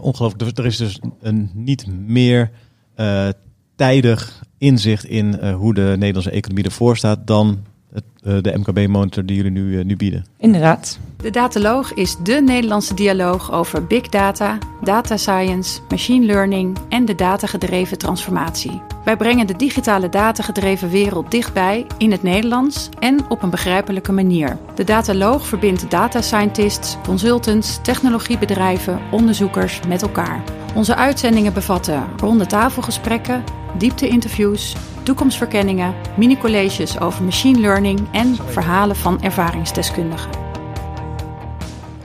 ongelooflijk. Er is dus een niet meer uh, tijdig inzicht in uh, hoe de Nederlandse economie ervoor staat dan de MKB-monitor die jullie nu, nu bieden. Inderdaad. De Dataloog is de Nederlandse dialoog over big data, data science, machine learning en de datagedreven transformatie. Wij brengen de digitale datagedreven wereld dichtbij in het Nederlands en op een begrijpelijke manier. De Dataloog verbindt data scientists, consultants, technologiebedrijven, onderzoekers met elkaar. Onze uitzendingen bevatten ronde tafelgesprekken, diepte-interviews, toekomstverkenningen, mini-colleges over machine learning en verhalen van ervaringsdeskundigen.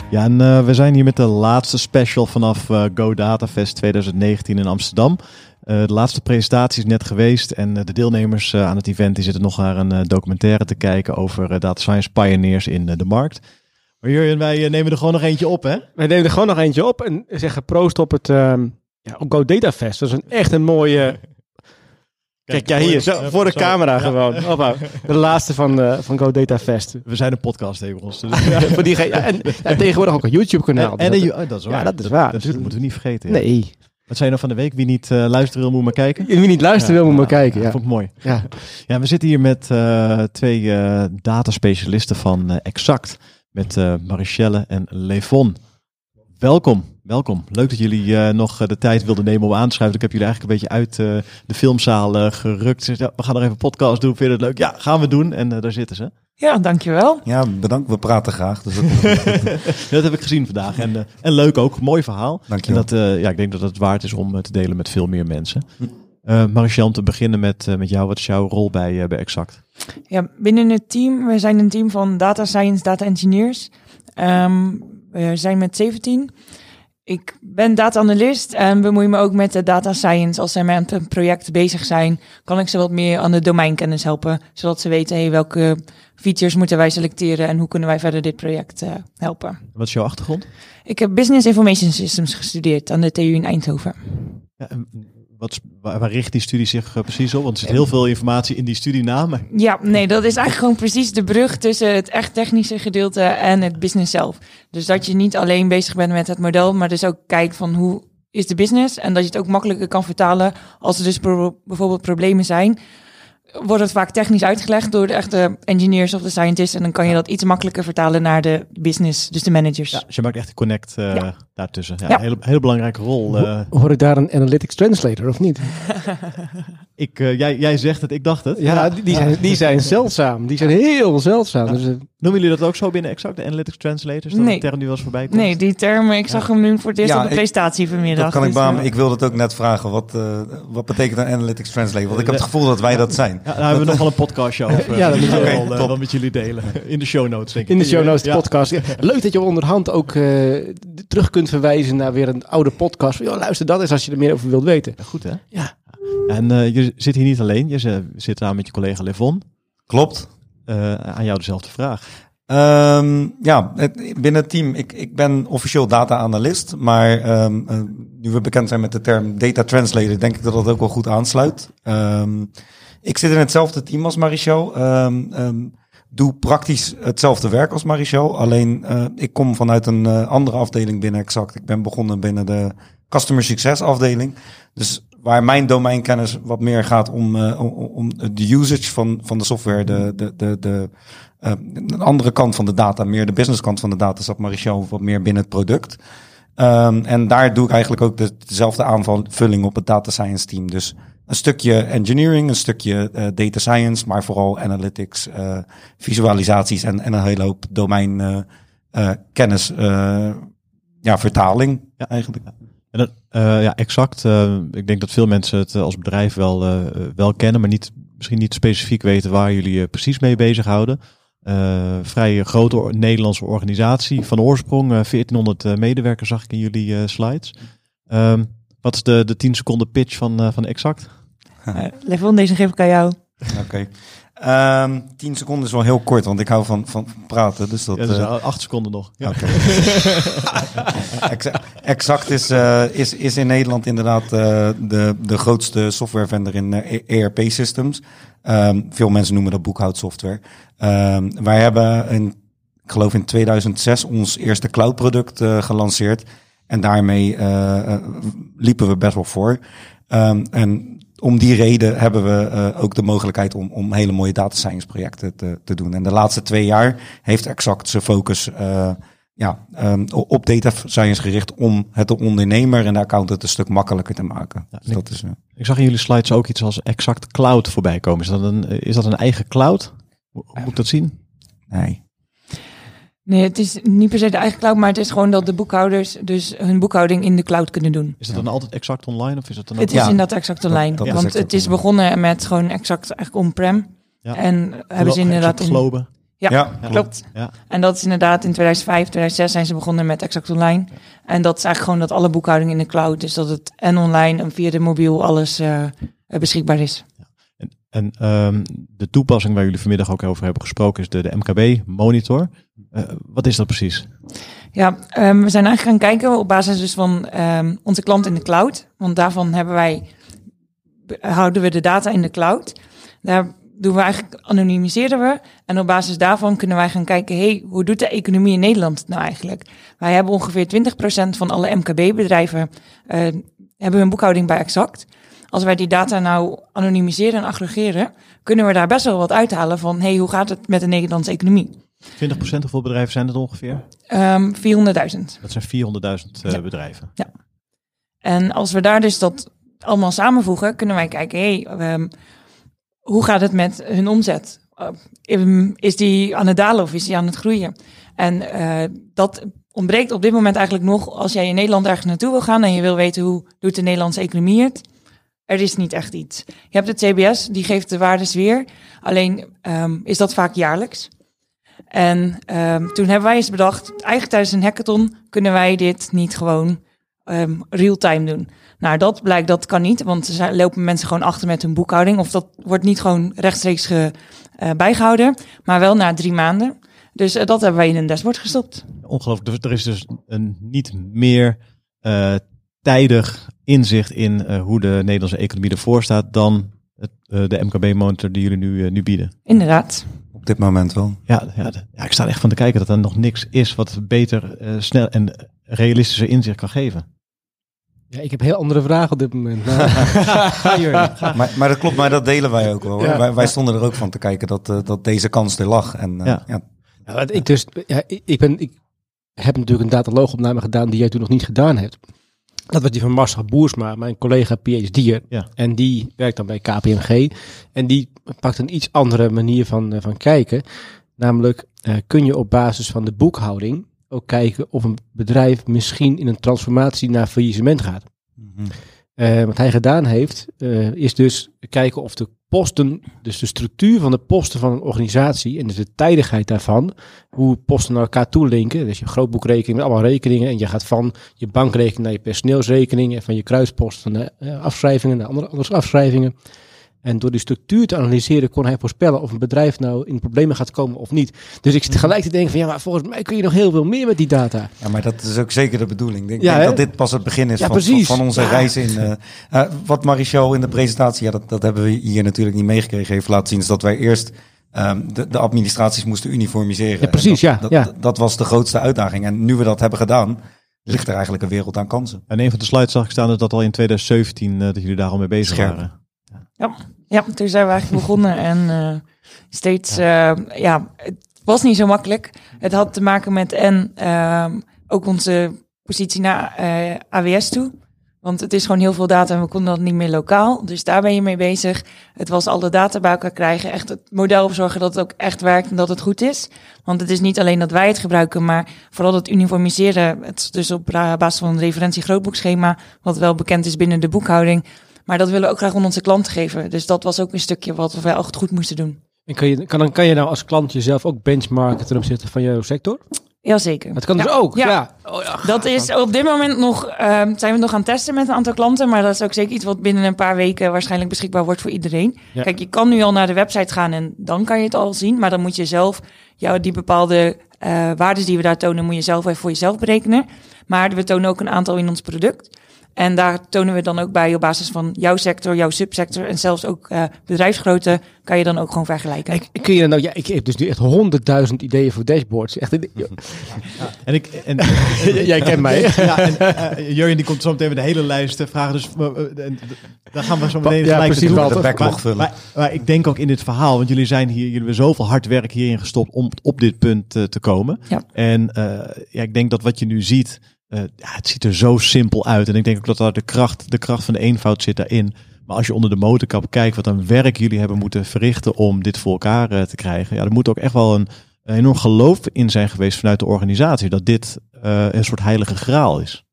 Ja, en uh, we zijn hier met de laatste special vanaf uh, Go Data Fest 2019 in Amsterdam. Uh, de laatste presentatie is net geweest en de deelnemers aan het event die zitten nog naar een documentaire te kijken over data science pioneers in de markt. Maar Jurjen, wij nemen er gewoon nog eentje op, hè? Wij nemen er gewoon nog eentje op en zeggen proost op het ehm, ja, op Go Data Fest. Dat is een, echt een mooie... Kijk, ja, hier, zo, voor de camera gewoon. De laatste van, uh, van Go Data Fest. We zijn een podcast ons. Dus. ja, voor die, en, en, tegenwoordig ook een YouTube-kanaal. En, en dat, dat, is waar. Ja, dat is waar. Dat, dat moeten we niet vergeten. Ja. Nee. Wat zei je nog van de week? Wie niet uh, luisteren wil, moet maar kijken. Wie niet luisteren wil, moet maar kijken. Ja, vond ik mooi. Ja. ja, we zitten hier met uh, twee dataspecialisten van Exact. Met Marichelle en Levon. Welkom. Welkom. Leuk dat jullie uh, nog de tijd wilden nemen om aan te schrijven. Ik heb jullie eigenlijk een beetje uit uh, de filmzaal uh, gerukt. Ja, we gaan nog even een podcast doen. Vind je het leuk? Ja, gaan we doen. En daar zitten ze. Ja, dankjewel. Ja, bedankt. We praten graag. Dus dat heb ik gezien vandaag. En, en leuk ook. Mooi verhaal. Dank je en dat, ja, ik denk dat het waard is om te delen met veel meer mensen. Uh, om te beginnen met, met jou. Wat is jouw rol bij, bij Exact? Ja, binnen het team. We zijn een team van data science, data engineers. Um, we zijn met 17. Ik ben data analyst en bemoei me ook met de data science. Als zij met een project bezig zijn, kan ik ze wat meer aan de domeinkennis helpen. Zodat ze weten hey, welke features moeten wij selecteren en hoe kunnen wij verder dit project uh, helpen. Wat is jouw achtergrond? Ik heb Business Information Systems gestudeerd aan de TU in Eindhoven. Ja, wat, waar, richt die studie zich uh, precies op? Want er zit heel veel informatie in die studienamen. Ja, nee, dat is eigenlijk gewoon precies de brug tussen het echt technische gedeelte en het business zelf. Dus dat je niet alleen bezig bent met het model, maar dus ook kijkt van hoe is de business en dat je het ook makkelijker kan vertalen als er dus bijvoorbeeld problemen zijn wordt het vaak technisch uitgelegd door de echte engineers of de scientists. En dan kan je dat iets makkelijker vertalen naar de business, dus de managers. Ja, dus je maakt echt een connect uh, ja. Daartussen. Ja, ja. Een hele, hele belangrijke rol. Uh. Hoor ik daar een analytics translator of niet? ik, uh, jij, jij zegt het, ik dacht het. Ja, die, die, zijn, die zijn zeldzaam. Die zijn heel zeldzaam. Dus, Noemen jullie dat ook zo binnen Exact, de analytics translators? Dat nee. term die wel eens voorbij komt? Nee, die term, ik zag hem nu voor het eerst op de presentatie vanmiddag. Dat kan ik, baan, ik wilde het ook net vragen. Wat, wat betekent een analytics translator? Want ik heb het gevoel dat wij dat zijn. Ja, daar hebben we nog wel een podcastje over. ja, dat moet okay, wel, wel met jullie delen. In de show notes, denk ik. In de show notes, de podcast. Leuk dat je onderhand ook uh, terug kunt verwijzen naar weer een oude podcast. Yo, luister dat eens als je er meer over wilt weten. Ja, goed, hè? Ja. En uh, je zit hier niet alleen. Je zit daar met je collega Levon. Klopt. Uh, aan jou dezelfde vraag. Um, ja, het, binnen het team, ik, ik ben officieel data-analyst, maar um, uh, nu we bekend zijn met de term data translator, denk ik dat dat ook wel goed aansluit. Um, ik zit in hetzelfde team als Marichel. Um, um, doe praktisch hetzelfde werk als Marichel. Alleen uh, ik kom vanuit een uh, andere afdeling binnen Exact. Ik ben begonnen binnen de Customer Success afdeling. Dus waar mijn domeinkennis wat meer gaat om, uh, om, om de usage van, van de software, de, de, de, de, de andere kant van de data, meer de business kant van de data, zat Marichel wat meer binnen het product. Um, en daar doe ik eigenlijk ook de, dezelfde aanvulling op het data science team. Dus een stukje engineering, een stukje uh, data science, maar vooral analytics, uh, visualisaties en, en een hele hoop domein uh, kennis, ja, vertaling ja. eigenlijk. En dat, ja, exact. ik denk dat veel mensen het als bedrijf wel, wel kennen, maar niet, misschien niet specifiek weten waar jullie precies mee bezighouden. vrij grote Nederlandse organisatie van oorsprong, 1400 medewerkers zag ik in jullie slides. Um, wat is de, de 10 seconden pitch van, uh, van Exact? Uh, Levon, deze geef ik aan jou. Oké. Okay. Um, 10 seconden is wel heel kort, want ik hou van, van praten. Dus dat, ja, dus uh, 8 seconden nog. Ja. Okay. exact is, uh, is, is in Nederland inderdaad uh, de, de grootste software vendor in ERP-systems. Um, veel mensen noemen dat boekhoudsoftware. Um, wij hebben in, ik geloof in 2006 ons eerste cloud-product gelanceerd. En daarmee eh, eh, liepen we best wel voor. Ehm, en om die reden hebben we eh, ook de mogelijkheid om, om hele mooie data science projecten te, te doen. En de laatste twee jaar heeft Exact zijn focus ja, ehm, op data science gericht om het de ondernemer en de accountant een stuk makkelijker te maken. Ja, dus dat is, eh, Ik zag in jullie slides ook iets als exact cloud voorbij komen. Is dat een, is dat een eigen cloud? Hoe moet ik dat zien? nee. Nee, het is niet per se de eigen cloud, maar het is gewoon dat de boekhouders dus hun boekhouding in de cloud kunnen doen. Is dat dan altijd exact online of is dat dan ook... Het is Ja. inderdaad exact online. dat want exact het is begonnen met gewoon exact eigenlijk on-prem. Ja. En hebben ze inderdaad in, Globen? Ja, Ja, klopt. Ja. En dat is inderdaad in 2005, 2006 zijn ze begonnen met Exact Online. En dat is eigenlijk gewoon dat alle boekhouding in de cloud is. Dat het en online en via de mobiel alles eh, beschikbaar is. En, ehm, de toepassing waar jullie vanmiddag ook over hebben gesproken is de, de MKB-monitor. Eh, wat is dat precies? Ja, ehm, we zijn eigenlijk gaan kijken op basis dus van ehm, onze klant in de cloud. Want daarvan hebben wij, houden we de data in de cloud. Daar doen we eigenlijk, anonimiseren we. En op basis daarvan kunnen wij gaan kijken, hey, hoe doet de economie in Nederland nou eigenlijk? Wij hebben ongeveer 20% van alle MKB-bedrijven, eh, hebben hun boekhouding bij Exact. Als wij die data nou anonimiseren en aggregeren, kunnen we daar best wel wat uithalen van, hey, hoe gaat het met de Nederlandse economie? 20% hoeveel bedrijven zijn het ongeveer? Ehm 400.000. Dat zijn 400.000 eh, Ja. bedrijven. En als we daar dus dat allemaal samenvoegen, kunnen wij kijken, hey, ehm, hoe gaat het met hun omzet? Uh, is die aan het dalen of is die aan het groeien? En eh, dat ontbreekt op dit moment eigenlijk nog als jij in Nederland ergens naartoe wil gaan en je wil weten hoe doet de Nederlandse economie het. Er is niet echt iets. Je hebt het CBS, die geeft de waardes weer. Alleen ehm, is dat vaak jaarlijks. En ehm, toen hebben wij eens bedacht, eigenlijk tijdens een hackathon kunnen wij dit niet gewoon ehm, real-time doen. Nou, dat blijkt, dat kan niet, want er lopen mensen gewoon achter met hun boekhouding. Of dat wordt niet gewoon rechtstreeks eh, bijgehouden, maar wel na drie maanden. Dus eh, dat hebben wij in een dashboard gestopt. Ongelooflijk. Er is dus een niet meer eh, tijdig inzicht in eh, hoe de Nederlandse economie ervoor staat dan het, eh, de MKB-monitor die jullie nu, eh, nu bieden. Inderdaad. op dit moment wel. Ja, ja, ja, ik sta er echt van te kijken dat er nog niks is wat beter, eh, snel en realistischer inzicht kan geven. Ja, ik heb heel andere vragen op dit moment. Maar. Maar, maar dat klopt, maar dat delen wij ook wel. Ja. Wij, wij stonden er ook van te kijken dat, dat deze kans er lag. En eh, Ja. ja. Ja, ik, dus, ja, ik, ik ben, ik heb natuurlijk een dataloogopname gedaan die jij toen nog niet gedaan hebt. Dat was die van Marcel Boersma, mijn collega PhD'er. Ja. En die werkt dan bij KPMG. En die pakt een iets andere manier van, eh, van kijken. Namelijk, eh, kun je op basis van de boekhouding ook kijken of een bedrijf misschien in een transformatie naar faillissement gaat. Mhm. Eh, wat hij gedaan heeft, eh, is dus kijken of de posten, dus de structuur van de posten van een organisatie en dus de tijdigheid daarvan, hoe posten naar elkaar toe linken. Dus je grootboekrekening met allemaal rekeningen en je gaat van je bankrekening naar je personeelsrekening en van je kruisposten naar eh, afschrijvingen naar andere, andere afschrijvingen. En door die structuur te analyseren kon hij voorspellen of een bedrijf nou in problemen gaat komen of niet. Dus ik zit tegelijk te denken van ja, maar volgens mij kun je nog heel veel meer met die data. Ja, maar dat is ook zeker de bedoeling. Ik denk, Ja, denk hè? dat dit pas het begin is Ja, van, van, onze Ja. reis in. eh, eh, wat Marichal in de presentatie, ja, dat, dat hebben we hier natuurlijk niet meegekregen, heeft laten zien, is dat wij eerst ehm, de, de administraties moesten uniformiseren. Ja, precies, En ja, dat, ja. Dat, dat was de grootste uitdaging. En nu we dat hebben gedaan, ligt er eigenlijk een wereld aan kansen. En een van de slides zag ik staan dat al in 2017 eh, dat jullie daar al mee bezig Scherp. waren. Ja, toen zijn we eigenlijk begonnen en eh, steeds, ja. ja, het was niet zo makkelijk. Het had te maken met en ehm, ook onze positie naar eh, AWS toe. Want het is gewoon heel veel data en we konden dat niet meer lokaal. Dus daar ben je mee bezig. Het was alle data bij elkaar krijgen. Echt het model zorgen dat het ook echt werkt en dat het goed is. Want het is niet alleen dat wij het gebruiken, maar vooral het uniformiseren. Het is dus op basis van een referentie grootboekschema, wat wel bekend is binnen de boekhouding. Maar dat willen we ook graag aan onze klanten geven. Dus dat was ook een stukje wat we wel echt goed moesten doen. En kan je, kan, dan kan je nou als klant jezelf ook benchmarken ten opzichte van jouw sector? Jazeker. Dat kan Ja. dus ook. Ja. Ja. Oh, ja. Dat is op dit moment nog, ehm, zijn we nog aan het testen met een aantal klanten. Maar dat is ook zeker iets wat binnen een paar weken waarschijnlijk beschikbaar wordt voor iedereen. Ja. Kijk, je kan nu al naar de website gaan en dan kan je het al zien. Maar dan moet je zelf, jou, die bepaalde eh waarden die we daar tonen, moet je zelf even voor jezelf berekenen. Maar we tonen ook een aantal in ons product. En daar tonen we dan ook bij op basis van jouw sector, jouw subsector en zelfs ook uh, bedrijfsgrootte kan je dan ook gewoon vergelijken. Ik, kun je nou, ja, ik heb dus nu echt honderdduizend ideen voor dashboards. Echt, ja. En ik, en, jij kent mij. ja, en, uh, Jurjen die komt zo meteen met de hele lijst vragen, dus uh, daar gaan we zo meteen ja, precies wel de backlog vullen. Maar, maar, ik denk ook in dit verhaal, want jullie zijn hier, jullie hebben zoveel hard werk hierin gestopt om op dit punt te komen. Ja. En ja, ik denk dat wat je nu ziet, uh, ja, het ziet er zo simpel uit. En ik denk ook dat daar de kracht, de kracht van de eenvoud zit daarin. Maar als je onder de motorkap kijkt wat een werk jullie hebben moeten verrichten om dit voor elkaar uh, te krijgen. Ja, er moet ook echt wel een, een, enorm geloof in zijn geweest vanuit de organisatie. Dat dit uh, een soort heilige graal is.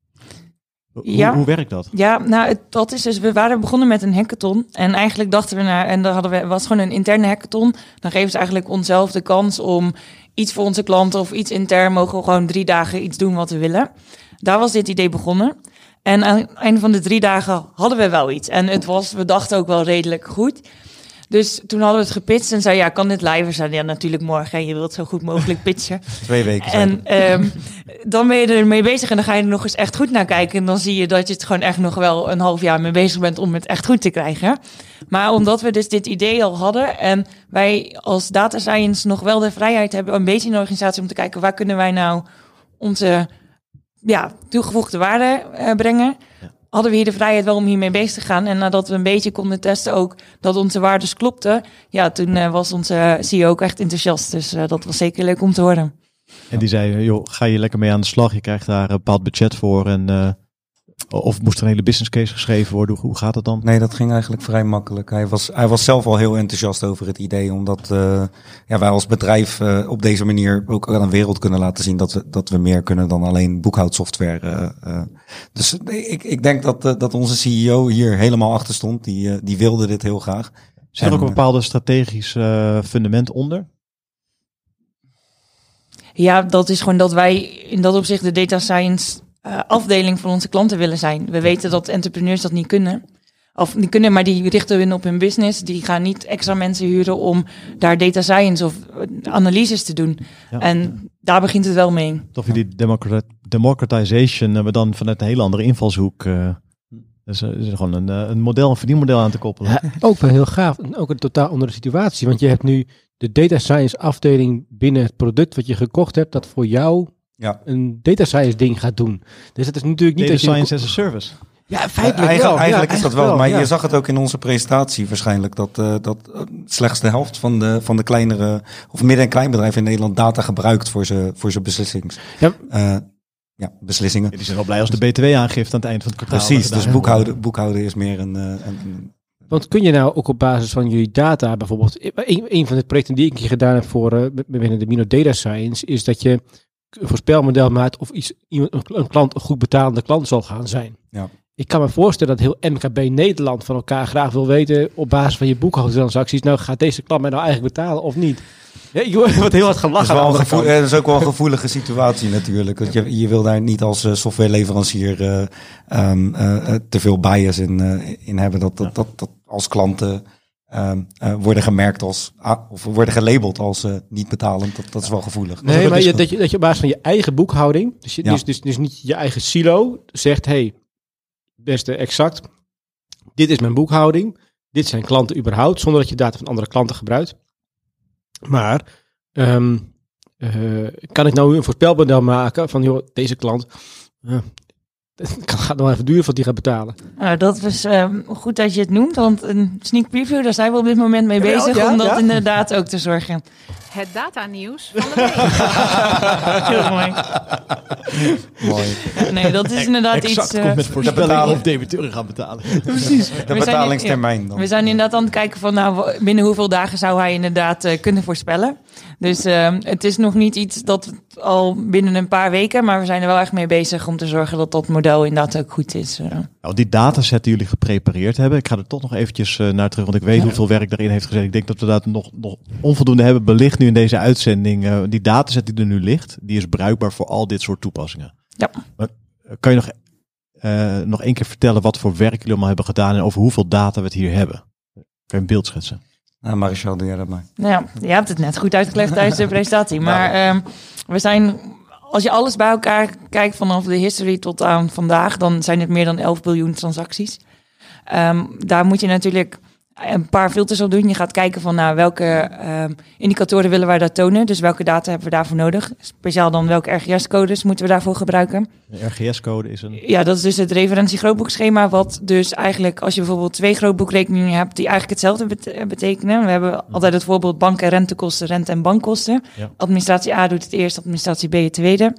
Ja. Hoe, hoe werkt dat? Ja, nou, het, dat is dus, we waren begonnen met een hackathon. En eigenlijk dachten we naar, en dan hadden we, was gewoon een interne hackathon. Dan geven ze eigenlijk onszelf de kans om iets voor onze klanten of iets intern mogen we gewoon drie dagen iets doen wat we willen. Daar was dit idee begonnen. En aan het einde van de drie dagen hadden we wel iets. En het was, we dachten ook wel redelijk goed. Dus toen hadden we het gepitcht en zei ja, kan dit live? Zeiden ja, natuurlijk morgen. Je wilt zo goed mogelijk pitchen. Twee weken. En um, dan ben je ermee bezig en dan ga je er nog eens echt goed naar kijken. En dan zie je dat je het gewoon echt nog wel een half jaar mee bezig bent om het echt goed te krijgen. Maar omdat we dus dit idee al hadden en wij als data science nog wel de vrijheid hebben, een beetje in de organisatie om te kijken waar kunnen wij nou onze ja, toegevoegde waarde uh, brengen. Ja. Hadden we hier de vrijheid wel om hiermee bezig te gaan. En nadat we een beetje konden testen ook dat onze waardes klopten. Ja, toen uh, was onze CEO ook echt enthousiast. Dus uh, dat was zeker leuk om te horen. En die zei, joh, ga je lekker mee aan de slag. Je krijgt daar een bepaald budget voor. En of moest er een hele business case geschreven worden? Hoe gaat het dan? Nee, dat ging eigenlijk vrij makkelijk. Hij was, hij was zelf al heel enthousiast over het idee, omdat uh, ja, wij als bedrijf uh, op deze manier ook aan de wereld kunnen laten zien dat we, dat we meer kunnen dan alleen boekhoudsoftware. Uh, dus ik, ik denk dat, dat onze CEO hier helemaal achter stond. Die, die wilde dit heel graag. Zit er ook een bepaalde strategisch fundament onder? Ja, dat is gewoon dat wij in dat opzicht de data science uh, afdeling van onze klanten willen zijn. We weten dat entrepreneurs dat niet kunnen. Of niet kunnen, maar die richten hun op hun business. Die gaan niet extra mensen huren om daar data science of analyses te doen. Ja. En daar begint het wel mee. Toch die democrat democratization, maar dan vanuit een hele andere invalshoek. Uh, dus is gewoon een, een model, een verdienmodel aan te koppelen. Ja, ook wel heel gaaf. Ook een totaal andere situatie. Want je hebt nu de data science afdeling binnen het product wat je gekocht hebt, dat voor jou ja. een data science ding gaat doen. Dus het is natuurlijk niet data dat je science as a service. Ja, feitelijk uh, eigenlijk, wel. Eigenlijk ja, is dat wel, maar ja. je zag het ook in onze presentatie waarschijnlijk dat, uh, dat uh, slechts de helft van de, van de kleinere of midden- en kleinbedrijven in Nederland data gebruikt voor zijn voor beslissings. Ja. ja, beslissingen. die zijn wel blij als de BTW-aangifte aan het eind van het kwartaal. Precies, dus boekhouden, boekhouden is meer een, een, een want kun je nou ook op basis van jullie data, bijvoorbeeld, een, een van de projecten die ik hier gedaan heb voor uh, binnen de Mino Data Science, is dat je voorspelmodel maakt of iets, iemand, een klant een goed betalende klant zal gaan zijn. Ja. Ik kan me voorstellen dat heel MKB Nederland van elkaar graag wil weten op basis van je boekhoudtransacties, nou gaat deze klant mij nou eigenlijk betalen of niet? Ja, ik word heel hard gelachen. Dat is, gevoel, dat is ook wel een gevoelige situatie natuurlijk. Want je, je wil daar niet als uh, softwareleverancier uh, um, uh, te veel bias in, in hebben. Dat, dat, dat, dat als klanten um, worden gemerkt als, of worden gelabeld als niet betalend. Dat, dat is wel gevoelig. Nee, maar je, dat, je, dat je op basis van je eigen boekhouding, dus, je, ja. dus, dus, dus niet je eigen silo, zegt, hey, beste exact, dit is mijn boekhouding. Dit zijn klanten überhaupt, zonder dat je data van andere klanten gebruikt. Maar um, uh, kan ik nou een voorspelmodel maken van joh, deze klant. Het gaat nog even duren voordat die gaat betalen. Nou, dat is um, goed dat je het noemt, want een sneak preview, daar zijn we op dit moment mee bezig ja, ja, om dat ja? inderdaad ook te zorgen. Het data-nieuws van de week. Heel mooi. mooi. Nee, dat is inderdaad exact iets... Uh, met voorspelling of debiteuren gaan betalen. Precies. De betalingstermijn dan. We zijn inderdaad aan het kijken van nou, binnen hoeveel dagen zou hij inderdaad uh, kunnen voorspellen. Dus uh, het is nog niet iets dat al binnen een paar weken, maar we zijn er wel echt mee bezig om te zorgen dat dat model inderdaad ook goed is. Nou, die dataset die jullie geprepareerd hebben, ik ga er toch nog eventjes uh, naar terug, want ik weet ja. hoeveel werk daarin heeft gezeten. Ik denk dat we dat nog, nog onvoldoende hebben belicht nu in deze uitzending. Uh, die dataset die er nu ligt, die is bruikbaar voor al dit soort toepassingen. Ja. Maar, kan je nog, uh, nog één keer vertellen wat voor werk jullie allemaal hebben gedaan en over hoeveel data we het hier hebben? Kan je een beeld schetsen? Nou, Marichal, doe jij dat maar. Nou ja, je hebt het net goed uitgelegd tijdens de presentatie. Maar um, we zijn als je alles bij elkaar kijkt vanaf de history tot aan vandaag, dan zijn het meer dan 11 biljoen transacties. Ehm, daar moet je natuurlijk een paar filters op doen. Je gaat kijken van nou, welke ehm, indicatoren willen wij daar tonen. Dus welke data hebben we daarvoor nodig? Speciaal dan welke RGS-codes moeten we daarvoor gebruiken? De RGS-code is een... Ja, dat is dus het referentie-grootboekschema. Wat dus eigenlijk, als je bijvoorbeeld twee grootboekrekeningen hebt die eigenlijk hetzelfde bete- betekenen. We hebben altijd het voorbeeld bank- en rentekosten, rente- en bankkosten. Ja. Administratie A doet het eerst, administratie B het tweede.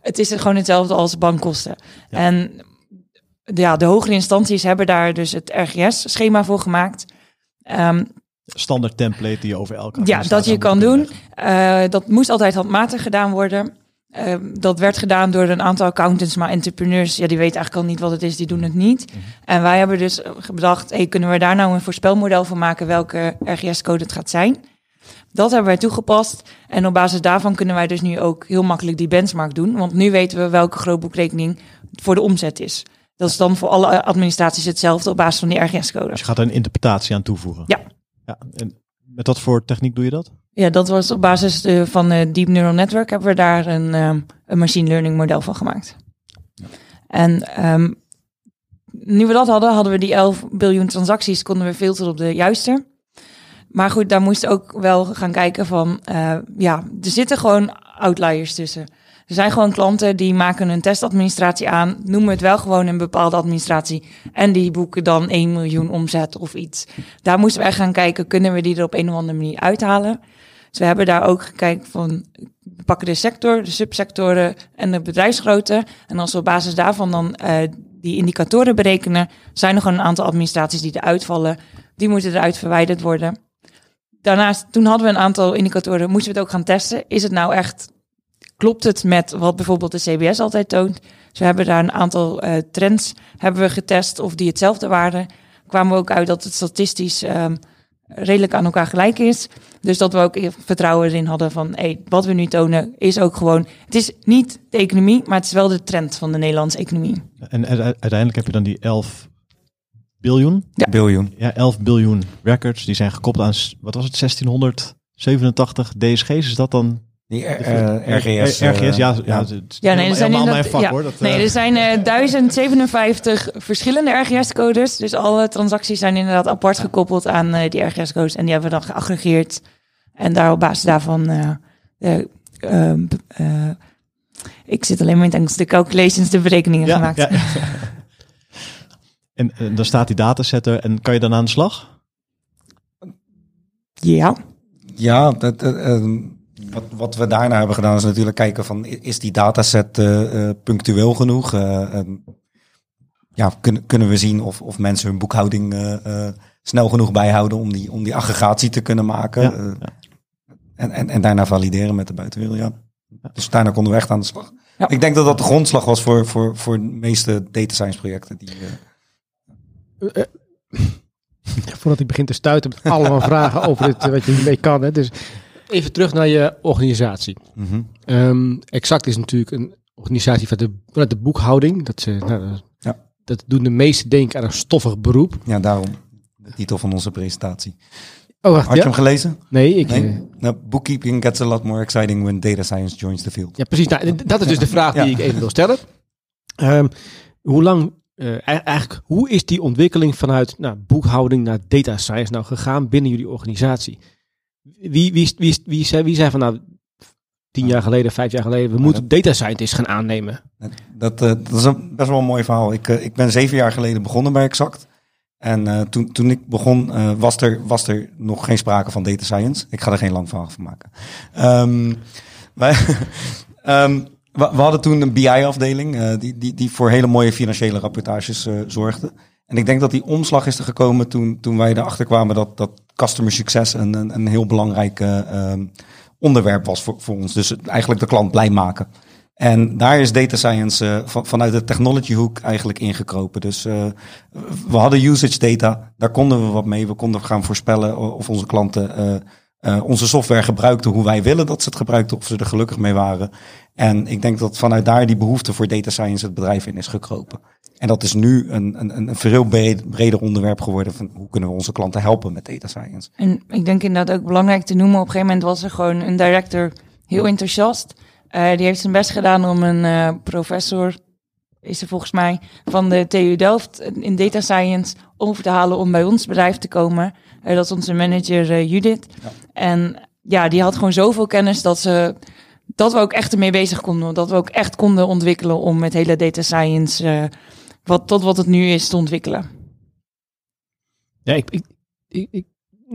Het is gewoon hetzelfde als bankkosten. Ja. En ja, de hogere instanties hebben daar dus het RGS-schema voor gemaakt. Ehm, standaard template die je over elke ja, dat je kan doen. Eh, dat moest altijd handmatig gedaan worden. Eh, dat werd gedaan door een aantal accountants, maar entrepreneurs, ja, die weten eigenlijk al niet wat het is, die doen het niet. Mhm. En wij hebben dus bedacht, hey, kunnen we daar nou een voorspelmodel van maken welke RGS-code het gaat zijn? Dat hebben wij toegepast. En op basis daarvan kunnen wij dus nu ook heel makkelijk die benchmark doen. Want nu weten we welke grootboekrekening voor de omzet is. Dat is dan voor alle administraties hetzelfde op basis van die RGS-code. Dus je gaat er een interpretatie aan toevoegen. Ja. ja. En met wat voor techniek doe je dat? Ja, dat was op basis eh, van eh, Deep Neural Network hebben we daar een, ehm, een machine learning model van gemaakt. En ehm, nu we dat hadden, hadden we die 11 biljoen transacties, konden we filteren op de juiste. Maar goed, daar moest ook wel gaan kijken van, eh, ja, er zitten gewoon outliers tussen. Er zijn gewoon klanten die maken een testadministratie aan, noemen het wel gewoon een bepaalde administratie en die boeken dan 1 miljoen omzet of iets. Daar moesten we echt gaan kijken, kunnen we die er op een of andere manier uithalen? Dus we hebben daar ook gekeken van, we pakken de sector, de subsectoren en de bedrijfsgrootte. En als we op basis daarvan dan eh, die indicatoren berekenen, zijn er gewoon een aantal administraties die eruit vallen. Die moeten eruit verwijderd worden. Daarnaast, toen hadden we een aantal indicatoren, moesten we het ook gaan testen. Is het nou echt, klopt het met wat bijvoorbeeld de CBS altijd toont? Dus we hebben daar een aantal eh, trends hebben we getest of die hetzelfde waren. Kwamen we ook uit dat het statistisch ehm, redelijk aan elkaar gelijk is. Dus dat we ook vertrouwen erin hadden van, hey, wat we nu tonen is ook gewoon, het is niet de economie, maar het is wel de trend van de Nederlandse economie. En uiteindelijk heb je dan die 11 biljoen. Biljoen. Ja, 11 biljoen records. Die zijn gekoppeld aan, wat was het, 1687 DSG's. Is dat dan? Die eh, RGS. Eh, RGS, ja. ja, ja. het is Ja, nee, er helemaal- zijn helemaal mijn inderdaad- vak ja. hoor. Dat, Nee, eh, er zijn eh 1057 verschillende RGS-codes. Dus alle transacties zijn inderdaad apart gekoppeld aan eh, die RGS-codes. En die hebben we dan geaggregeerd. En daar op basis daarvan... eh, de, eh, b- eh, ik zit alleen maar in het Engels. De calculations, de berekeningen ja, gemaakt. ja. en, en dan staat die dataset er en kan je dan aan de slag? Ja. Ja, dat, eh, ehm, wat, wat we daarna hebben gedaan is natuurlijk kijken van is die dataset eh, eh, punctueel genoeg? Eh, ehm, ja, kunnen, kunnen we zien of, of mensen hun boekhouding snel genoeg bijhouden om die, om die aggregatie te kunnen maken? Ja, Eh, ja. En, en, en daarna valideren met de buitenwereld, ja. Dus daarna konden we echt aan de slag. Ja. Ik denk dat dat de grondslag was voor, voor, voor de meeste data science projecten. Die, eh, Voordat ik begin te stuiten met allemaal vragen over dit, wat je hiermee kan. Hè. Dus even terug naar je organisatie. mhm. Ehm, exact is natuurlijk een organisatie vanuit de, vanuit de boekhouding. Dat, ze, nou, Ja. dat doen de meesten denken aan een stoffig beroep. Ja, daarom de titel van onze presentatie. Oh, wacht, Had je hem gelezen? Nee, ik... Nee? eh, Nou, bookkeeping gets a lot more exciting when data science joins the field. Ja, precies. Nou, dat is dus de vraag die ik even wil stellen. Ehm, hoe lang, eh, e- eigenlijk, hoe is die ontwikkeling vanuit nou, boekhouding naar data science nou gegaan binnen jullie organisatie? Wie, wie, wie, wie, zei, wie zei van nou, tien jaar geleden, vijf jaar geleden, we moeten data scientists gaan aannemen? Dat, eh, dat is een best wel een mooi verhaal. Ik, eh, ik ben zeven jaar geleden begonnen bij Exact. En eh, toen, toen ik begon, was, er, was er nog geen sprake van data science. Ik ga er geen lang verhaal van maken. Ehm, wij, ehm, we, we hadden toen een BI-afdeling die, die, die voor hele mooie financiële rapportages zorgde. En ik denk dat die omslag is er gekomen toen, toen wij erachter kwamen dat, dat customer succes een, een, een heel belangrijk eh, ehm, onderwerp was voor, voor ons. Dus eigenlijk de klant blij maken. En daar is data science eh, van, vanuit de technology hoek eigenlijk ingekropen. Dus eh, we hadden usage data, daar konden we wat mee. We konden gaan voorspellen of onze klanten eh, onze software gebruikten hoe wij willen dat ze het gebruikten, of ze er gelukkig mee waren. En ik denk dat vanuit daar die behoefte voor data science het bedrijf in is gekropen. En dat is nu een, een, een veel breder onderwerp geworden van hoe kunnen we onze klanten helpen met data science. En ik denk inderdaad ook belangrijk te noemen, op een gegeven moment was er gewoon een director heel enthousiast. Eh, die heeft zijn best gedaan om een eh, professor, is er volgens mij, van de TU Delft in data science over te halen om bij ons bedrijf te komen. Eh, dat is onze manager eh, Judith. Ja. En ja, die had gewoon zoveel kennis dat ze dat we ook echt ermee bezig konden. Dat we ook echt konden ontwikkelen om het hele data science eh, wat, tot wat het nu is te ontwikkelen. Ja, ik... ik, ik, ik,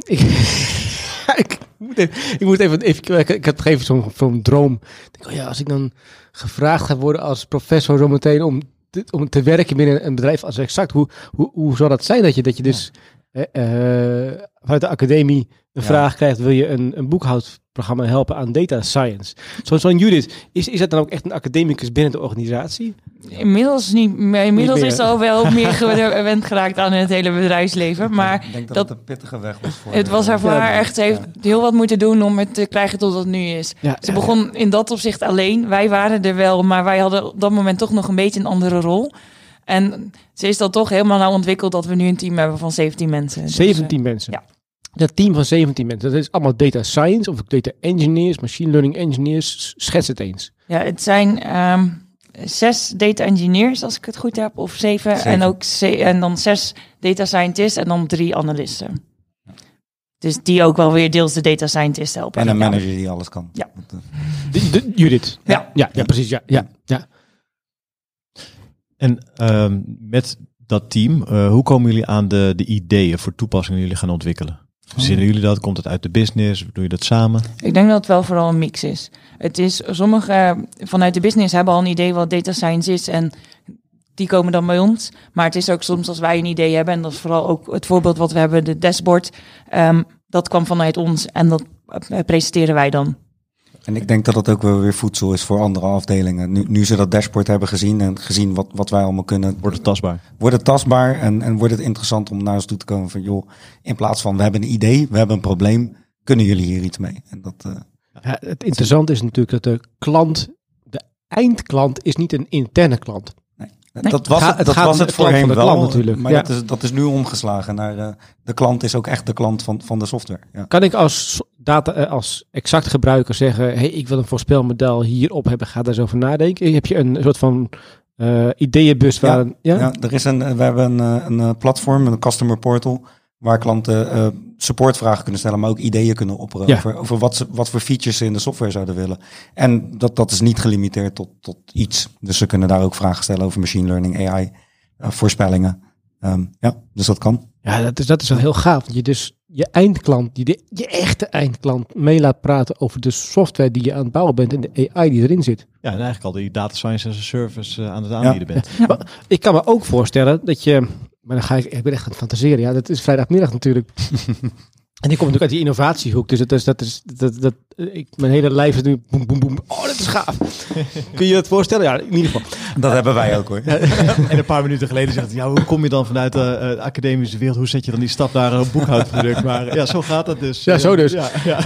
ik, ik moet even, ik moet even, even ik, ik had even zo'n zo'n droom. Ik denk, oh ja, als ik dan gevraagd ga worden als professor zometeen om, om te werken binnen een bedrijf als exact, hoe, hoe, hoe zou dat zijn dat je, dat je dus eh, eh, vanuit de academie een Ja. vraag krijgt, wil je een, een boekhoudprogramma helpen aan data science? Zo- Zo'n Judith, is, is dat dan ook echt een academicus binnen de organisatie? Inmiddels niet, maar inmiddels meer. is ze al wel meer gewend geraakt aan het hele bedrijfsleven. Maar ik denk dat, dat- het een pittige weg was voor het was haar voor Ja, haar echt, ze heeft heel wat moeten doen om het te krijgen tot wat het nu is. Ja, Ze begon in dat opzicht alleen. Wij waren er wel, maar wij hadden op dat moment toch nog een beetje een andere rol. En ze is dat toch helemaal nou ontwikkeld dat we nu een team hebben van 17 mensen. Dus, eh, 17 mensen. ja. Dat team van 17 mensen, dat is allemaal data science of data engineers, machine learning engineers. Schets het eens. Ja, het zijn ehm, zes data engineers, als ik het goed heb, of zeven. Zeven. En, ook ze- en dan zes data scientists en dan drie analisten. Dus die ook wel weer deels de data scientist helpen. En een manager die alles kan. Ja. Eh, De, de- Judith. Ja. Ja, ja, precies. Ja, ja, ja. En ehm, met dat team, eh, hoe komen jullie aan de, de ideeën voor toepassingen die jullie gaan ontwikkelen? Verzinnen jullie dat? Komt het uit de business? Doe je dat samen? Ik denk dat het wel vooral een mix is. Het is sommige eh, vanuit de business hebben al een idee wat data science is en die komen dan bij ons. Maar het is ook soms als wij een idee hebben en dat is vooral ook het voorbeeld wat we hebben, de dashboard. ehm, dat kwam vanuit ons en dat eh, presenteren wij dan. En ik denk dat dat ook wel weer voedsel is voor andere afdelingen. Nu, nu ze dat dashboard hebben gezien en gezien wat, wat wij allemaal kunnen, Wordt het tastbaar? wordt het tastbaar en, en wordt het interessant om naar ons toe te komen van joh, in plaats van we hebben een idee, we hebben een probleem, kunnen jullie hier iets mee? En dat, eh, Ja, het interessante is natuurlijk dat de klant, de eindklant, is niet een interne klant. dat was Ga- het, het dat was het voorheen van de wel, klant natuurlijk. maar Ja. dat, is, dat is nu omgeslagen naar eh, de klant is ook echt de klant van, van de software. Ja. Kan ik als data, eh, als exact gebruiker zeggen, hey, ik wil een voorspelmodel hierop hebben, ga daar eens over nadenken. Heb je een soort van eh, ideeënbus waar... ja? Ja, er is een, we hebben een, eh, een eh, platform, een customer portal, waar klanten eh, supportvragen kunnen stellen, maar ook ideeën kunnen opperen Ja. over, over wat, ze, wat voor features ze in de software zouden willen. En dat, dat is niet gelimiteerd tot, tot iets. Dus ze kunnen daar ook vragen stellen over machine learning, AI, eh, voorspellingen. Ehm, ja, dus dat kan. Ja, dat is, dat is wel heel gaaf. Dat je dus je eindklant, die de, je echte eindklant, mee laat praten over de software die je aan het bouwen bent en de AI die erin zit. Ja, en eigenlijk al die data science as a service eh, aan het aanbieden bent. Ik kan me ook voorstellen dat je, maar dan ga ik, ik ben echt aan het fantaseren. Ja, dat is vrijdagmiddag natuurlijk. En ik kom natuurlijk uit die innovatiehoek, dus dat is, dat is, dat, dat, ik, mijn hele lijf is nu boem, boem, boem. Dat is gaaf. Kun je het voorstellen? Ja, in ieder geval. Dat hebben wij ook hoor. En een paar minuten geleden zegt hij, ja, hoe kom je dan vanuit de, eh, de academische wereld? Hoe zet je dan die stap naar een boekhoudproduct? Maar eh, ja, zo gaat dat dus. Ja, zo dus. Ja, ja.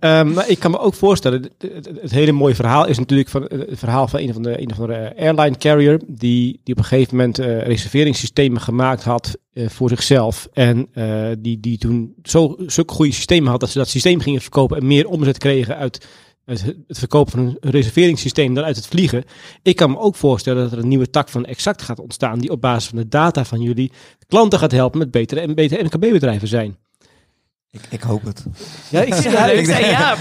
Ehm, maar ik kan me ook voorstellen, het, het, het hele mooie verhaal is natuurlijk van, eh, het verhaal van een van de, een van de airline carrier, die, die op een gegeven moment eh, reserveringssystemen gemaakt had eh, voor zichzelf. En eh, die, die toen zo, zulke goede systemen had dat ze dat systeem gingen verkopen en meer omzet kregen uit het, het verkopen van een reserveringssysteem dan uit het vliegen. Ik kan me ook voorstellen dat er een nieuwe tak van Exact gaat ontstaan, die op basis van de data van jullie klanten gaat helpen met betere en betere MKB-bedrijven zijn. Ik, ik hoop het. Ja, ik, Ja, zijn, ja.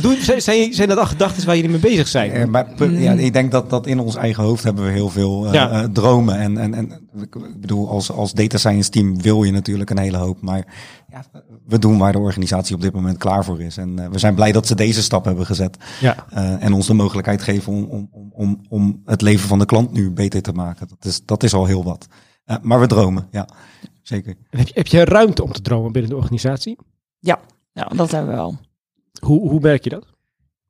Doen, zijn, zijn, zijn dat al gedachten waar jullie mee bezig zijn? Eh, maar pu- ja, ik denk dat, dat in ons eigen hoofd hebben we heel veel eh, Ja. eh, dromen. En, en, en ik bedoel, als, als data science team wil je natuurlijk een hele hoop. Maar ja, we doen waar de organisatie op dit moment klaar voor is. En we zijn blij dat ze deze stap hebben gezet. Ja. eh, en ons de mogelijkheid geven om, om, om, om, om het leven van de klant nu beter te maken. Dat is, dat is al heel wat. Eh, maar we dromen, ja. Zeker. Heb je, heb je ruimte om te dromen binnen de organisatie? Ja, nou, dat hebben we wel. Hoe, hoe merk je dat?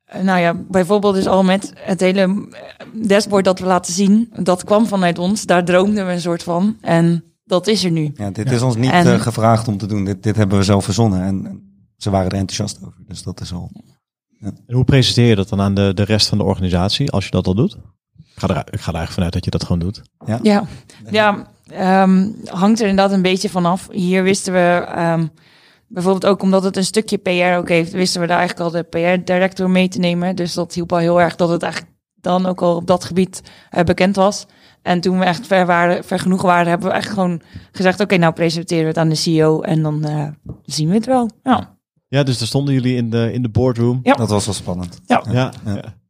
Eh, Nou ja, bijvoorbeeld dus al met het hele eh, dashboard dat we laten zien, dat kwam vanuit ons. Daar droomden we een soort van. En dat is er nu. Ja, dit is ons niet En- eh, gevraagd om te doen. Dit, dit hebben we zelf verzonnen. En, ze waren er enthousiast over. Dus dat is al. En hoe presenteer je dat dan aan de, de rest van de organisatie, als je dat al doet? Ik ga, er, ik ga er eigenlijk vanuit dat je dat gewoon doet. Ja, ja ehm, hangt er inderdaad een beetje vanaf. Hier wisten we, ehm, bijvoorbeeld ook omdat het een stukje PR ook heeft, wisten we daar eigenlijk al de PR-director mee te nemen. Dus dat hielp al heel erg dat het eigenlijk dan ook al op dat gebied eh, bekend was. En toen we echt ver, waren, ver genoeg waren, hebben we echt gewoon gezegd: Oké, nou presenteren we het aan de CEO en dan eh, zien we het wel. Ja. Ja, dus daar stonden jullie in de, in de boardroom. Ja. Dat was wel spannend. Ja. Ja, Ja.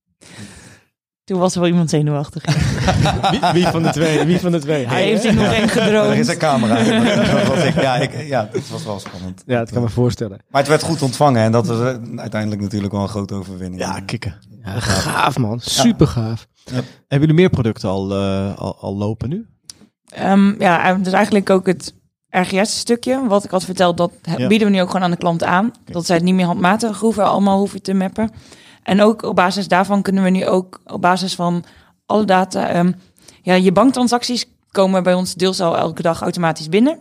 Toen was er wel iemand zenuwachtig. Wie, wie van de twee? Wie van de twee? Hij heeft zich nog één Er is gedroomd. een camera. Dat was ik. Ja, ik, ja, het was wel spannend. Ja, dat kan me voorstellen. Maar het werd goed ontvangen en dat was eh, uiteindelijk natuurlijk wel een grote overwinning. ja kikken. Ja, gaaf man. Super gaaf. Hebben jullie meer producten al, eh, al, al lopen nu? Ehm, ja, dus eigenlijk ook het RGS-stukje, wat ik had verteld, dat Ja. bieden we nu ook gewoon aan de klant aan. Dat zij het niet meer handmatig hoeven, allemaal hoeven te mappen. En ook op basis daarvan kunnen we nu ook op basis van alle data... ehm, ja, je banktransacties komen bij ons deels al elke dag automatisch binnen.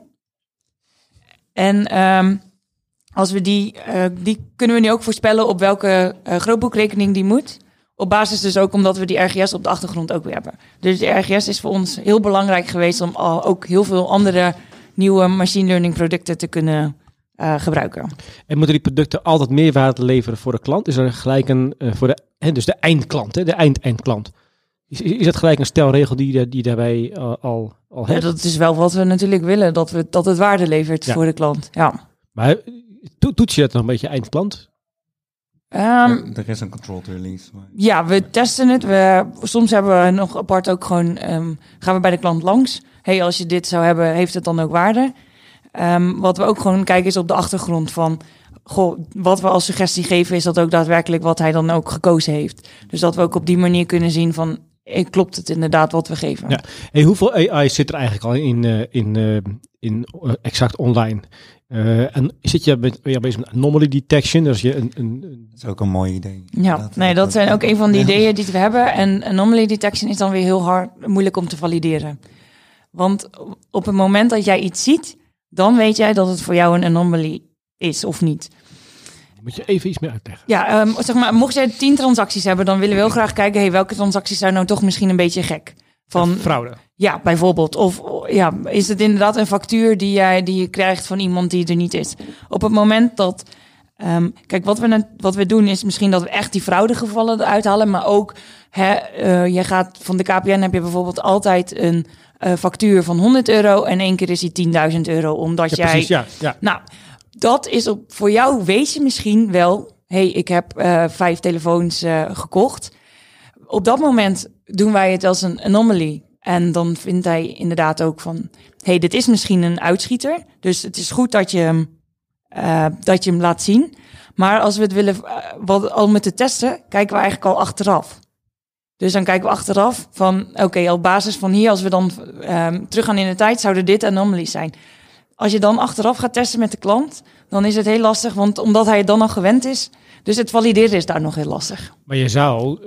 En ehm, als we die, eh, die kunnen we nu ook voorspellen op welke eh, grootboekrekening die moet. Op basis dus ook omdat we die RGS op de achtergrond ook weer hebben. Dus de RGS is voor ons heel belangrijk geweest om al ook heel veel andere nieuwe machine learning producten te kunnen eh, gebruiken. En moeten die producten altijd meerwaarde leveren voor de klant? Is er gelijk een, eh, voor de, hè, dus de eindklant, hè, de eind-eindklant. Is, is is dat gelijk een stelregel die, die daarbij eh, al, al Ja, hebt? dat is wel wat we natuurlijk willen, dat, we, dat het waarde levert Ja. voor de klant. Ja. Maar to- toets je dat nog een beetje eindklant? Ehm, Er- er is een controlled release. maar- Ja, we testen het. We, soms hebben we nog apart ook gewoon, ehm, gaan we bij de klant langs. hey, als je dit zou hebben, heeft het dan ook waarde? Ehm, wat we ook gewoon kijken is op de achtergrond van, goh, wat we als suggestie geven, is dat ook daadwerkelijk wat hij dan ook gekozen heeft. Dus dat we ook op die manier kunnen zien van, eh, klopt het inderdaad wat we geven? Ja. Hey, hoeveel AI zit er eigenlijk al in, eh, in, eh, in exact online? Eh, en zit je met, bezig met anomaly detection? Dus je een, een, Dat is ook een mooi idee. Ja, nee, dat zijn ook een van de Ja. ideeën die we hebben. En anomaly detection is dan weer heel hard moeilijk om te valideren. Want op het moment dat jij iets ziet, dan weet jij dat het voor jou een anomaly is of niet. moet je even iets meer uitleggen. Ja, ehm, zeg maar, mocht jij tien transacties hebben, dan willen we heel graag kijken, hey, welke transacties zijn nou toch misschien een beetje gek? Van, Fraude. ja, bijvoorbeeld. Of ja, is het inderdaad een factuur die, jij, die je krijgt van iemand die er niet is? Op het moment dat. ehm, kijk, wat we, net- wat we doen is misschien dat we echt die fraudegevallen eruit halen. Maar ook, hè, eh, je gaat van de KPN heb je bijvoorbeeld altijd een eh, factuur van 100 euro. En één keer is die 10.000 euro. Omdat Ja, jij. precies. Ja, ja. Nou, dat is op, voor jou weet je misschien wel, hey, ik heb eh, vijf telefoons eh, gekocht. Op dat moment doen wij het als een anomaly. En dan vindt hij inderdaad ook van, hey, dit is misschien een uitschieter. Dus het is goed dat je hem, dat je hem laat zien. Maar als we het willen, wat, al met te testen, kijken we eigenlijk al achteraf. Dus dan kijken we achteraf van, oké, op basis van hier, als we dan ehm teruggaan in de tijd, zouden dit anomalies zijn. Als je dan achteraf gaat testen met de klant, dan is het heel lastig, want omdat hij het dan al gewend is. Dus het valideren is daar nog heel lastig. Maar je zou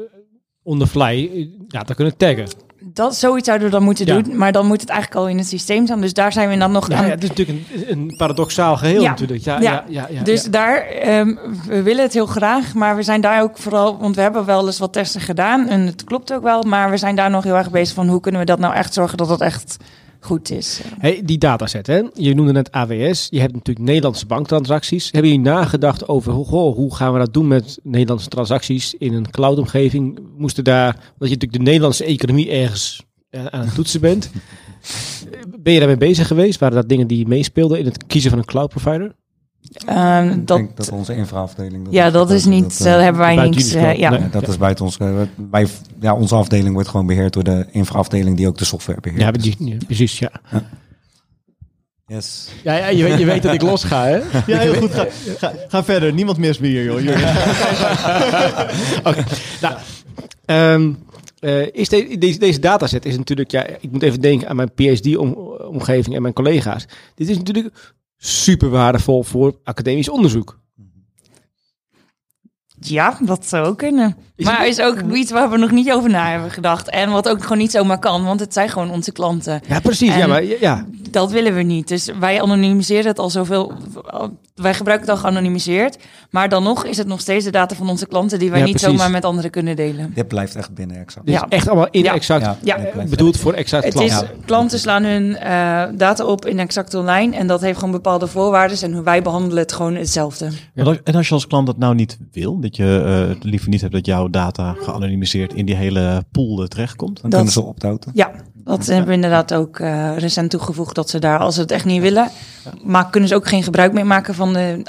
on the fly eh, data kunnen taggen. Dat, zoiets zouden we dan moeten Ja. doen, maar dan moet het eigenlijk al in het systeem staan. Dus daar zijn we dan nog Ja, aan. ja, het is natuurlijk een, een paradoxaal geheel Ja. natuurlijk. Ja, Ja. ja. Ja, ja, dus ja. daar, ehm, we willen het heel graag, maar we zijn daar ook vooral, want we hebben wel eens wat testen gedaan en het klopt ook wel, maar we zijn daar nog heel erg bezig van hoe kunnen we dat nou echt zorgen dat dat echt goed is. Hey, die dataset, hè? je noemde net AWS. Je hebt natuurlijk Nederlandse banktransacties. Hebben jullie nagedacht over hoe, goh, hoe gaan we dat doen met Nederlandse transacties in een cloudomgeving? Moesten daar, dat je natuurlijk de Nederlandse economie ergens eh, aan het toetsen bent. ben je daarmee bezig geweest? Waren dat dingen die meespeelden in het kiezen van een cloud provider? Ehm, Ik dat, denk dat onze infraafdeling... ja, dat is niet, dat, dat, eh, hebben wij jullie eh, ja. Nee. Ja, dat is buiten ons. eh, Wij, ja, onze afdeling wordt gewoon beheerd door de infraafdeling die ook de software beheert. Ja, die, ja, precies, ja. Yes. Ja, ja je, weet, je weet dat ik los ga, hè? Ja, heel goed. Ga, ga, ga verder. Niemand mis me hier, joh. Jurgen. Nou, ehm, eh, is de- deze, deze dataset is natuurlijk, ja, ik moet even denken aan mijn PhD-omgeving en mijn collega's. Dit is natuurlijk super waardevol voor academisch onderzoek. Ja, dat zou kunnen. Is maar het- is ook iets waar we nog niet over na hebben gedacht. En wat ook gewoon niet zomaar kan, want het zijn gewoon onze klanten. Ja, precies. ja, maar ja. Dat willen we niet. Dus wij anonimiseren het al zoveel. Wij gebruiken het al geanonimiseerd. Maar dan nog is het nog steeds de data van onze klanten die wij Ja, niet precies. zomaar met anderen kunnen delen. Dit blijft echt binnen exact. Ja. echt allemaal in Ja. exact Ja, bedoeld voor exact Het klant. is, klanten slaan hun eh, data op in Exact Online en dat heeft gewoon bepaalde voorwaarden en hoe wij behandelen het gewoon hetzelfde. En als- En als je als klant dat nou niet wil, dat je het liever niet hebt dat jouw data geanonimiseerd in die hele pool terechtkomt. Dan Dat- kunnen ze opt-outen. Ja, dat hebben we inderdaad ook eh, recent toegevoegd dat ze daar, als ze het echt niet willen, maar kunnen ze ook geen gebruik meer maken van de,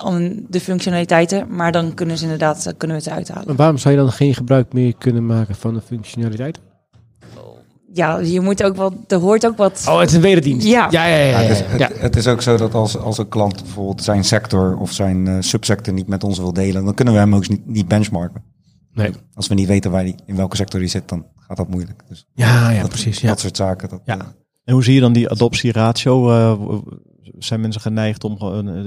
de functionaliteiten, maar dan kunnen ze inderdaad, eh, kunnen we het eruit halen. Maar waarom zou je dan geen gebruik meer kunnen maken van de functionaliteit? Ja, je moet ook wat, er hoort ook wat. Oh, het is een wederdienst. Ja. ja, ja. ja, Ja, ja, ja. het, Ja. het is ook zo dat als, als een klant bijvoorbeeld zijn sector of zijn eh, subsector niet met ons wil delen, dan kunnen we hem ook niet, niet benchmarken. Nee. Als we niet weten waar die, in welke sector die zit, dan gaat dat moeilijk. Dus Ja, ja, dat, precies. Ja. dat soort zaken. Dat, Ja. eh, En hoe zie je dan die adoptieratio? Eh, w- zijn mensen geneigd om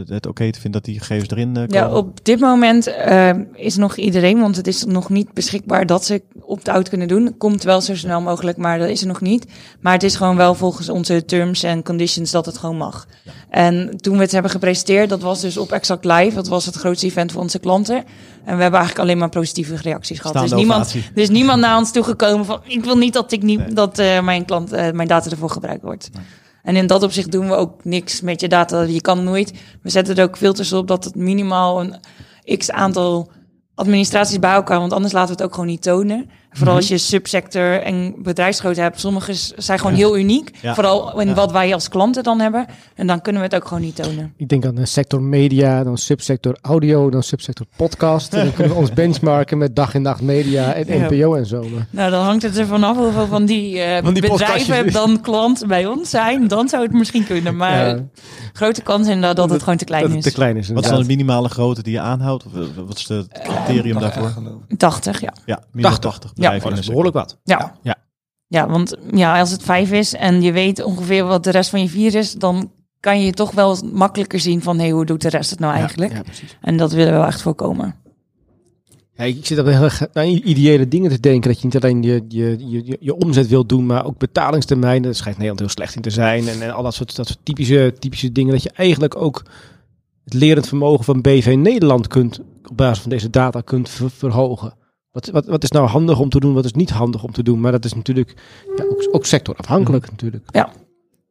het oké te vinden dat die gegevens erin eh, komen? Ja, op dit moment eh, is nog iedereen, want het is nog niet beschikbaar dat ze opt-out kunnen doen. Komt wel zo snel mogelijk, maar dat is er nog niet. Maar het is gewoon wel volgens onze terms en conditions dat het gewoon mag. En toen we het hebben gepresenteerd, dat was dus op Exact Live. Dat was het grootste event voor onze klanten. En we hebben eigenlijk alleen maar positieve reacties gehad. Staande Dus niemand, ovatie. er is niemand naar ons toegekomen van, ik wil niet dat, ik niet, dat eh, mijn, klant, mijn data ervoor gebruikt wordt. En in dat opzicht doen we ook niks met je data. Je kan nooit. We zetten er ook filters op dat het minimaal een x aantal administraties bij elkaar, want anders laten we het ook gewoon niet tonen. Vooral als je subsector en bedrijfsgrootte hebt. Sommige zijn gewoon heel uniek. Ja. Vooral in Ja. wat wij als klanten dan hebben. En dan kunnen we het ook gewoon niet tonen. Ik denk aan de sector media, dan subsector audio, dan subsector podcast. En dan kunnen we ons benchmarken met dag en nacht media en Ja. NPO en zo. Nou, dan hangt het er vanaf hoeveel van die, eh, Van die bedrijven dan klant bij ons zijn. Dan zou het misschien kunnen. Maar Ja. grote kans inderdaad dat het gewoon te klein dat het is. te klein is. Wat is dan de minimale grootte die je aanhoudt? Of, eh, wat is het criterium daarvoor? 80, ja. Ja, minimaal 80. 80 Oh, bedrijven. dat is behoorlijk wat. Ja. Ja. Ja, want ja, als het vijf is en je weet ongeveer wat de rest van je vier is, dan kan je toch wel makkelijker zien van hey, hoe doet de rest het nou eigenlijk? Ja, precies. En dat willen we wel echt voorkomen. Ja, ik zit op heel erg aan ideële dingen te denken. Dat je niet alleen je, je, je, je, je omzet wilt doen, maar ook betalingstermijnen. Daar schijnt Nederland heel slecht in te zijn. En, en al dat soort, dat soort typische, typische dingen. Dat je eigenlijk ook het lerend vermogen van BV Nederland kunt, op basis van deze data, kunt ver- verhogen. Wat, wat, wat is nou handig om te doen, wat is niet handig om te doen? Maar dat is natuurlijk ja, ook, ook sectorafhankelijk natuurlijk.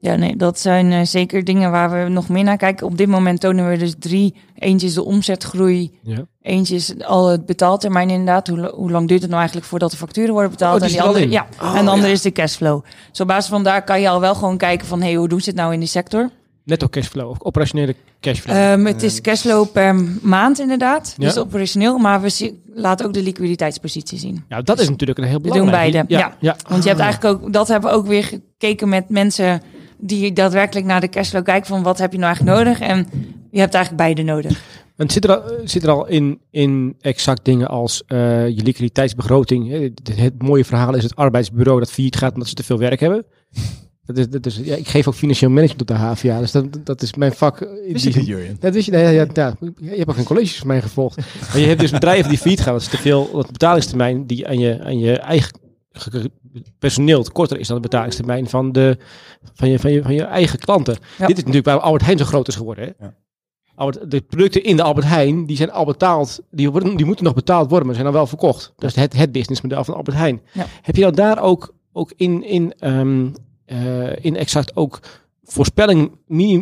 Ja, nee, dat zijn eh, zeker dingen waar we nog meer naar kijken. Op dit moment tonen we dus drie. Eentje is de omzetgroei. Ja. Eentje is al het betaaltermijn inderdaad. Hoe, hoe lang duurt het nou eigenlijk voordat de facturen worden betaald? Oh, die en al andere, ja, Oh, en de andere ja. is de cashflow. Dus op basis van daar kan je al wel gewoon kijken van... hey, hoe doen ze het nou in die sector? Netto cashflow of operationele cashflow. Ehm, het is cashflow per maand inderdaad. Ja. Dus operationeel. Maar we laten ook de liquiditeitspositie zien. nou, dat is natuurlijk een heel doen belangrijk. beide, ja. ja. Want je hebt eigenlijk ook, dat hebben we ook weer gekeken met mensen die daadwerkelijk naar de cashflow kijken van wat heb je nou eigenlijk nodig. En je hebt eigenlijk beide nodig. En zit er al, zit er al in, in exact dingen als eh, je liquiditeitsbegroting? Het, het mooie verhaal is het arbeidsbureau dat failliet gaat omdat ze te veel werk hebben. Dat is, dat is, ja, ik geef ook financieel management op de HVA, dus dat, dat is mijn vak. in Wist die- Jurjen? Dat je, nee, ja, ja, ja, je hebt ook geen colleges van mij gevolgd. Maar je hebt dus bedrijven die failliet gaan, dat is te veel, dat betalingstermijn die aan je, aan je eigen ge- personeel korter is dan de betalingstermijn van, de, van, je, van, je, van je eigen klanten. Ja. Dit is natuurlijk waar Albert Heijn zo groot is geworden. Hè? Ja. Albert, de producten in de Albert Heijn, die zijn al betaald, die, worden, die moeten nog betaald worden, maar zijn dan wel verkocht. Dat is het, het businessmodel van Albert Heijn. Ja. Heb je dan daar ook, ook in, in, ehm, eh, in exact ook voorspelling,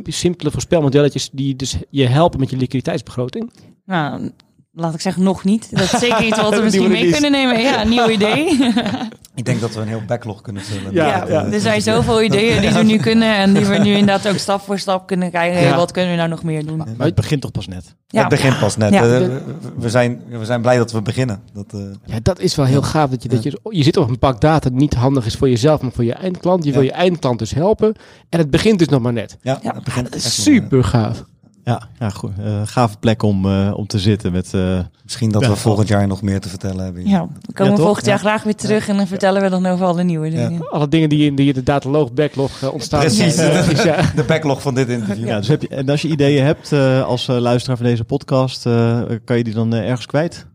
simpele voorspelmodelletjes die dus je helpen met je liquiditeitsbegroting? Nou, laat ik zeggen nog niet. Dat is zeker iets wat we misschien mee kunnen nemen. Ja, nieuw idee. Ik denk dat we een heel backlog kunnen vullen. Ja, eh, er zijn zoveel ideeën die we nu kunnen en die we nu inderdaad ook stap voor stap kunnen kijken. Ja. wat kunnen we nou nog meer doen? Maar het begint toch pas net? Ja. Het begint pas net. Ja. Eh, we, we zijn, we zijn blij dat we beginnen. Dat, eh, Ja, dat is wel heel gaaf. Dat je, dat je, je zit op een pak data die niet handig is voor jezelf, maar voor je eindklant. Je wil je eindklant dus helpen. En het begint dus nog maar net. ja, Ja. het begint Dat is super gaaf. Ja, ja goed. Eh, gave plek om, eh, om te zitten met... eh, wel- Misschien dat Ja. we volgend jaar nog meer te vertellen hebben. Ja, komen we toch? volgend jaar Ja. graag weer terug en dan vertellen we dan over alle nieuwe dingen. Alle dingen die in die in de dataloog backlog ontstaan. Precies. Ja, precies, ja. De backlog van dit interview. ja, dus heb je, en als je ideeën hebt eh, als luisteraar van deze podcast, eh, kan je die dan ergens kwijt?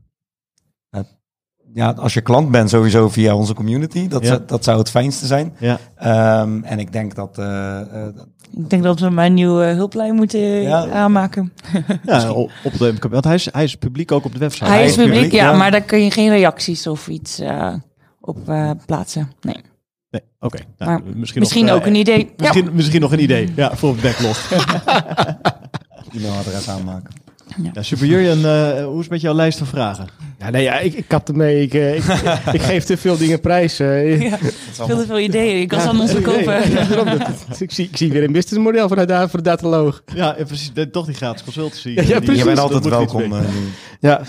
Ja, als je klant bent, sowieso via onze community. Dat, Ja. dat zou het fijnste zijn. Ja. Ehm, en ik denk dat... eh, eh, Ik denk dat we mijn nieuwe hulplijn moeten Ja. aanmaken. Ja, op de, want hij is, hij is publiek ook op de website. Hij is publiek, publiek, ja, ja. maar daar kun je geen reacties of iets eh, op eh, plaatsen. Nee. Nee, oké. Nou, Maar misschien Misschien nog, ook eh, een idee. Misschien, misschien nog een idee. Ja, voor het backlog. e-mailadres aanmaken. Ja, Super Jurjen, eh, hoe is het met jouw lijst van vragen? Ja, nee, ja, ik, ik had ermee. Ik, eh, ik, ik geef te veel dingen prijs. eh. Ja, veel te veel ideeën. Ik kan ze Nee, verkopen. ja, ik, zie, ik zie weer een businessmodel vanuit daar voor de dataloog. Ja, eh, precies. eh, Toch die gratis consultancy. Ja, ja, precies. Je bent altijd welkom. eh. Ja,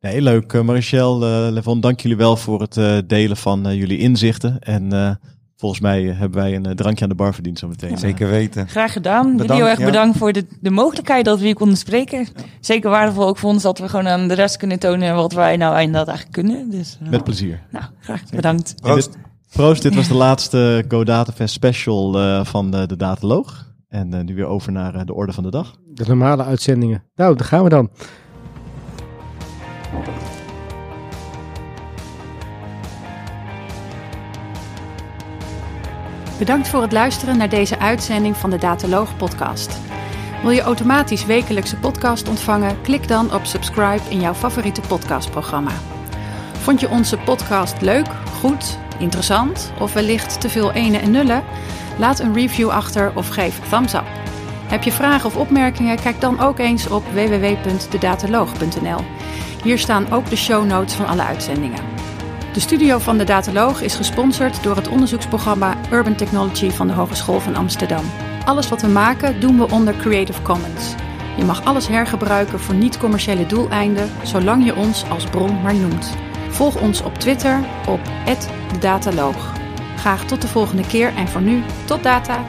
Nee, heel leuk. Uh, Marichel, eh, Levon, dank jullie wel voor het eh, delen van eh, jullie inzichten. En eh, volgens mij eh, hebben wij een eh, drankje aan de bar verdiend zometeen. Zeker weten. Graag gedaan. Jullie Bedankt, heel erg ja. bedankt voor de, de mogelijkheid dat we hier konden spreken. Zeker waardevol ook voor ons dat we gewoon aan de rest kunnen tonen wat wij nou inderdaad eigenlijk kunnen. Dus eh, Met plezier. nou, graag bedankt. Proost. Proost, dit was de laatste Go Data Fest special eh, van de, de Dataloog. En eh, nu weer over naar de orde van de dag. de normale uitzendingen. Nou, daar gaan we dan. Bedankt voor het luisteren naar deze uitzending van de Dataloog podcast. Wil je automatisch wekelijkse podcast ontvangen? Klik dan op subscribe in jouw favoriete podcastprogramma. Vond je onze podcast leuk, goed, interessant of wellicht te veel ene en nullen? Laat een review achter of geef thumbs up. Heb je vragen of opmerkingen? Kijk dan ook eens op www.dedataloog.nl. Hier staan ook de show notes van alle uitzendingen. De studio van de Dataloog is gesponsord door het onderzoeksprogramma Urban Technology van de Hogeschool van Amsterdam. Alles wat we maken doen we onder Creative Commons. Je mag alles hergebruiken voor niet-commerciële doeleinden, zolang je ons als bron maar noemt. Volg ons op Twitter op @dedataloog. Graag tot de volgende keer en voor nu tot data.